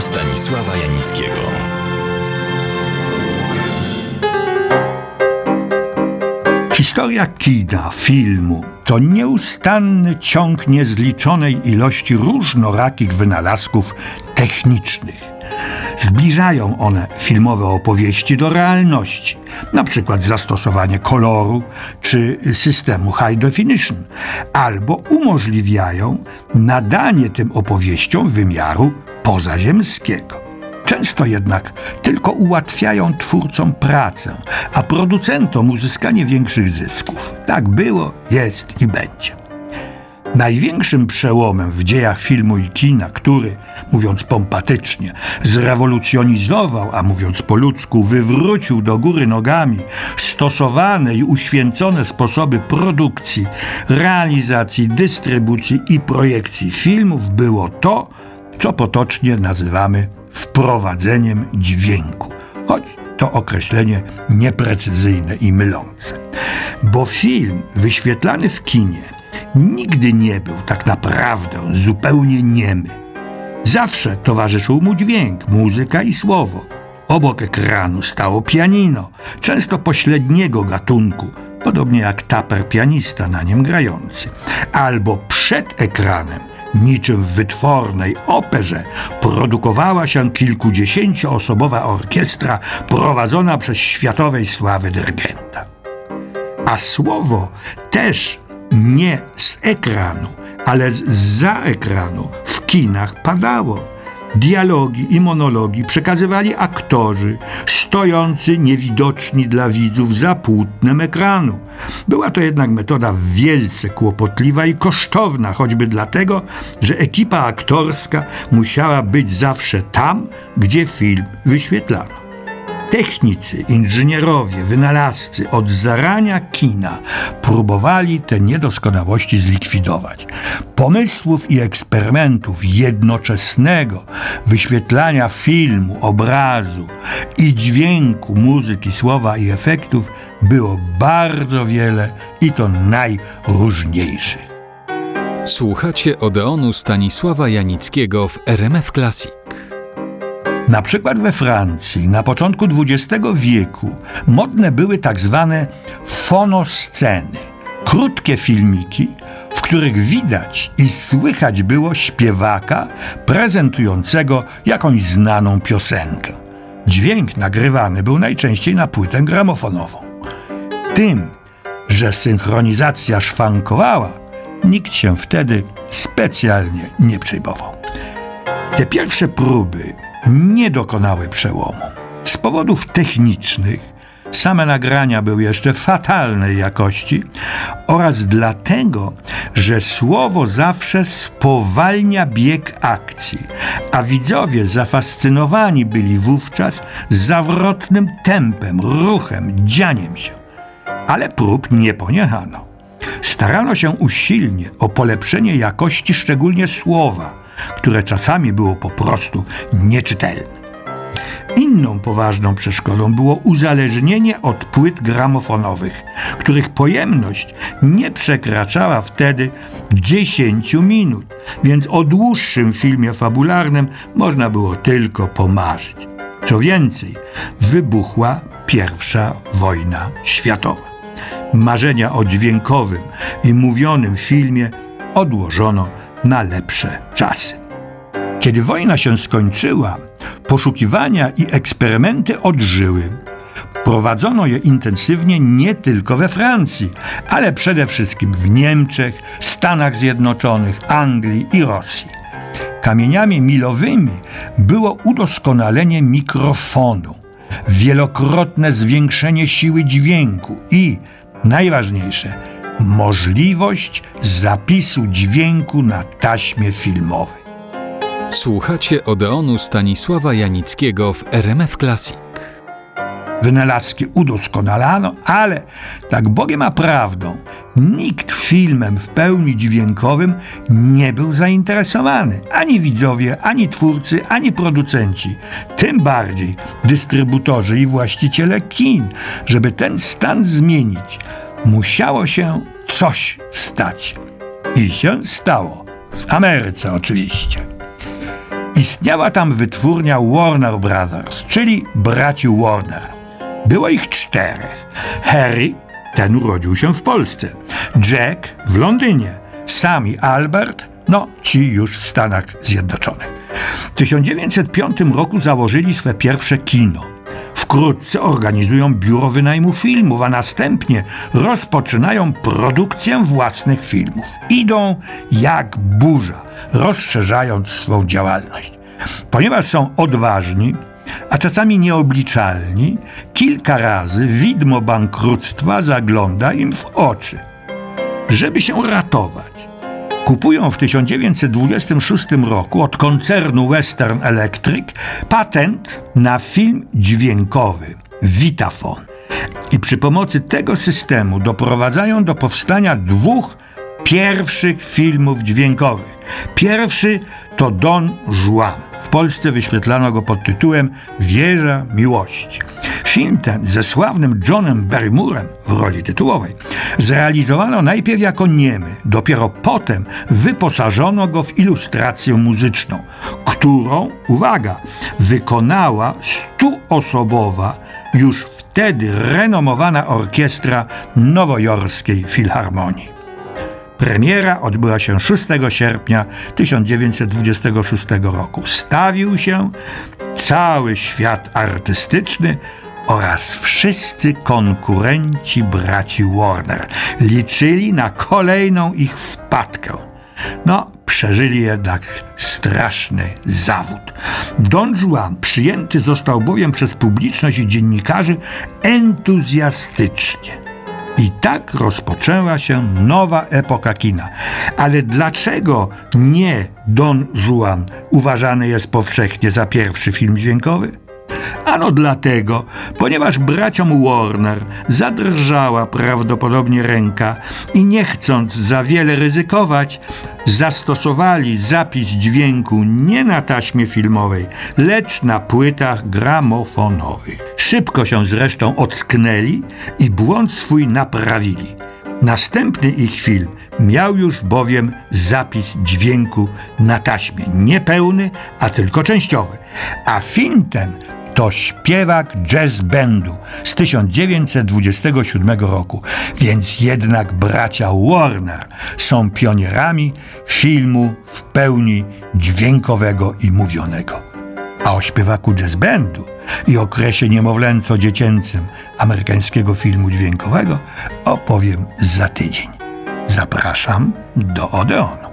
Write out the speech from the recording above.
Stanisława Janickiego. Historia kina, filmu to nieustanny ciąg niezliczonej ilości różnorakich wynalazków technicznych. Zbliżają one filmowe opowieści do realności, przykład zastosowanie koloru czy systemu high definition, albo umożliwiają nadanie tym opowieściom wymiaru pozaziemskiego. Często jednak tylko ułatwiają twórcom pracę, a producentom uzyskanie większych zysków. Tak było, jest i będzie. Największym przełomem w dziejach filmu i kina, który, mówiąc pompatycznie, zrewolucjonizował, a mówiąc po ludzku, wywrócił do góry nogami stosowane i uświęcone sposoby produkcji, realizacji, dystrybucji i projekcji filmów, było to, co potocznie nazywamy wprowadzeniem dźwięku. Choć to określenie nieprecyzyjne i mylące. Bo film wyświetlany w kinie nigdy nie był tak naprawdę zupełnie niemy. Zawsze towarzyszył mu dźwięk, muzyka i słowo. Obok ekranu stało pianino, często pośredniego gatunku, podobnie jak taper pianista na nim grający. Albo przed ekranem, niczym w wytwornej operze, produkowała się kilkudziesięcioosobowa orkiestra prowadzona przez światowej sławy dyrygenta. A słowo też nie z ekranu, ale za ekranu w kinach padało. Dialogi i monologi przekazywali aktorzy, stojący niewidoczni dla widzów za płótnem ekranu. Była to jednak metoda wielce kłopotliwa i kosztowna, choćby dlatego, że ekipa aktorska musiała być zawsze tam, gdzie film wyświetlano. Technicy, inżynierowie, wynalazcy od zarania kina próbowali te niedoskonałości zlikwidować. Pomysłów i eksperymentów jednoczesnego wyświetlania filmu, obrazu i dźwięku, muzyki, słowa i efektów było bardzo wiele i to najróżniejszych. Słuchacie Odeonu Stanisława Janickiego w RMF Classic. Na przykład we Francji na początku XX wieku modne były tak zwane fonosceny, krótkie filmiki, w których widać i słychać było śpiewaka prezentującego jakąś znaną piosenkę. Dźwięk nagrywany był najczęściej na płytę gramofonową. Tym, że synchronizacja szwankowała, nikt się wtedy specjalnie nie przejmował. Te pierwsze próby nie dokonały przełomu. Z powodów technicznych same nagrania były jeszcze fatalnej jakości oraz dlatego, że słowo zawsze spowalnia bieg akcji, a widzowie zafascynowani byli wówczas zawrotnym tempem, ruchem, dzianiem się. Ale prób nie poniechano. Starano się usilnie o polepszenie jakości szczególnie słowa – które czasami było po prostu nieczytelne. Inną poważną przeszkodą było uzależnienie od płyt gramofonowych, których pojemność nie przekraczała wtedy 10 minut, więc o dłuższym filmie fabularnym można było tylko pomarzyć. Co więcej, wybuchła pierwsza wojna światowa. Marzenia o dźwiękowym i mówionym filmie odłożono na lepsze czasy. Kiedy wojna się skończyła, poszukiwania i eksperymenty odżyły. Prowadzono je intensywnie nie tylko we Francji, ale przede wszystkim w Niemczech, Stanach Zjednoczonych, Anglii i Rosji. Kamieniami milowymi było udoskonalenie mikrofonu, wielokrotne zwiększenie siły dźwięku i, najważniejsze, możliwość zapisu dźwięku na taśmie filmowej. Słuchacie Odeonu Stanisława Janickiego w RMF Classic. Wynalazki udoskonalano, ale tak Bogiem a prawdą, nikt filmem w pełni dźwiękowym nie był zainteresowany. Ani widzowie, ani twórcy, ani producenci. Tym bardziej dystrybutorzy i właściciele kin, żeby ten stan zmienić musiało się coś stać. I się stało. W Ameryce oczywiście. Istniała tam wytwórnia Warner Brothers, czyli braci Warner. Było ich czterech. Harry, ten urodził się w Polsce. Jack w Londynie. Sam i Albert, no ci już w Stanach Zjednoczonych. W 1905 roku założyli swe pierwsze kino. Wkrótce organizują biuro wynajmu filmów, a następnie rozpoczynają produkcję własnych filmów. Idą jak burza, rozszerzając swą działalność. Ponieważ są odważni, a czasami nieobliczalni, kilka razy widmo bankructwa zagląda im w oczy. Żeby się ratować, kupują w 1926 roku od koncernu Western Electric patent na film dźwiękowy Vitafon. I przy pomocy tego systemu doprowadzają do powstania dwóch pierwszych filmów dźwiękowych. Pierwszy to Don Juan. W Polsce wyświetlano go pod tytułem Wieża Miłości. Film ten ze sławnym Johnem Barrymorem w roli tytułowej zrealizowano najpierw jako niemy, dopiero potem wyposażono go w ilustrację muzyczną, którą, uwaga, wykonała stuosobowa, już wtedy renomowana orkiestra nowojorskiej filharmonii. Premiera odbyła się 6 sierpnia 1926 roku. Stawił się cały świat artystyczny oraz wszyscy konkurenci braci Warner. Liczyli na kolejną ich wpadkę. No, przeżyli jednak straszny zawód. Don Juan przyjęty został bowiem przez publiczność i dziennikarzy entuzjastycznie. I tak rozpoczęła się nowa epoka kina. Ale dlaczego nie Don Juan uważany jest powszechnie za pierwszy film dźwiękowy? Ano dlatego, ponieważ braciom Warner zadrżała prawdopodobnie ręka i nie chcąc za wiele ryzykować, zastosowali zapis dźwięku nie na taśmie filmowej, lecz na płytach gramofonowych. Szybko się zresztą ocknęli i błąd swój naprawili. Następny ich film miał już bowiem zapis dźwięku na taśmie, niepełny, a tylko częściowy. A film ten to śpiewak jazz bandu z 1927 roku, więc jednak bracia Warner są pionierami filmu w pełni dźwiękowego i mówionego. A o śpiewaku jazz bandu i okresie niemowlęco-dziecięcym amerykańskiego filmu dźwiękowego opowiem za tydzień. Zapraszam do Odeonu.